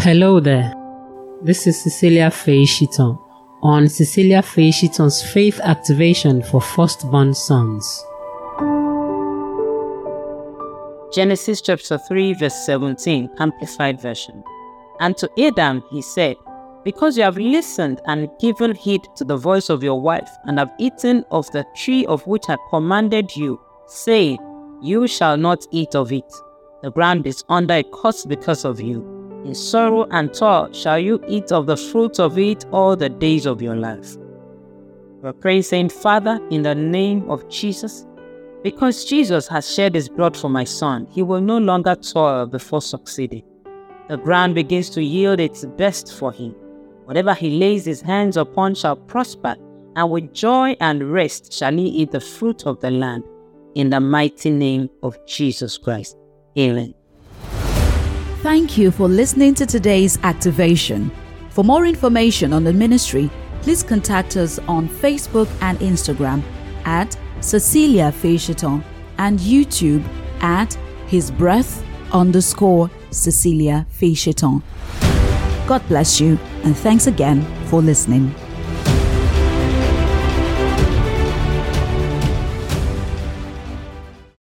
Hello there. This is Cecilia Faye Shiton on Cecilia Faye Shiton's Faith Activation for Firstborn Sons. Genesis chapter 3, verse 17, Amplified Version. And to Adam he said, Because you have listened and given heed to the voice of your wife, and have eaten of the tree of which I commanded you, saying, You shall not eat of it. The ground is under a curse because of you. In sorrow and toil shall you eat of the fruit of it all the days of your life. We're praying, saying, Father, in the name of Jesus, because Jesus has shed his blood for my son, he will no longer toil before succeeding. The ground begins to yield its best for him. Whatever he lays his hands upon shall prosper, and with joy and rest shall he eat the fruit of the land. In the mighty name of Jesus Christ. Amen. Thank you for listening to today's activation. For more information on the ministry, please contact us on Facebook and Instagram at Cecilia Fisherton and YouTube at His Breath underscore Cecilia Fisherton. God bless you and thanks again for listening.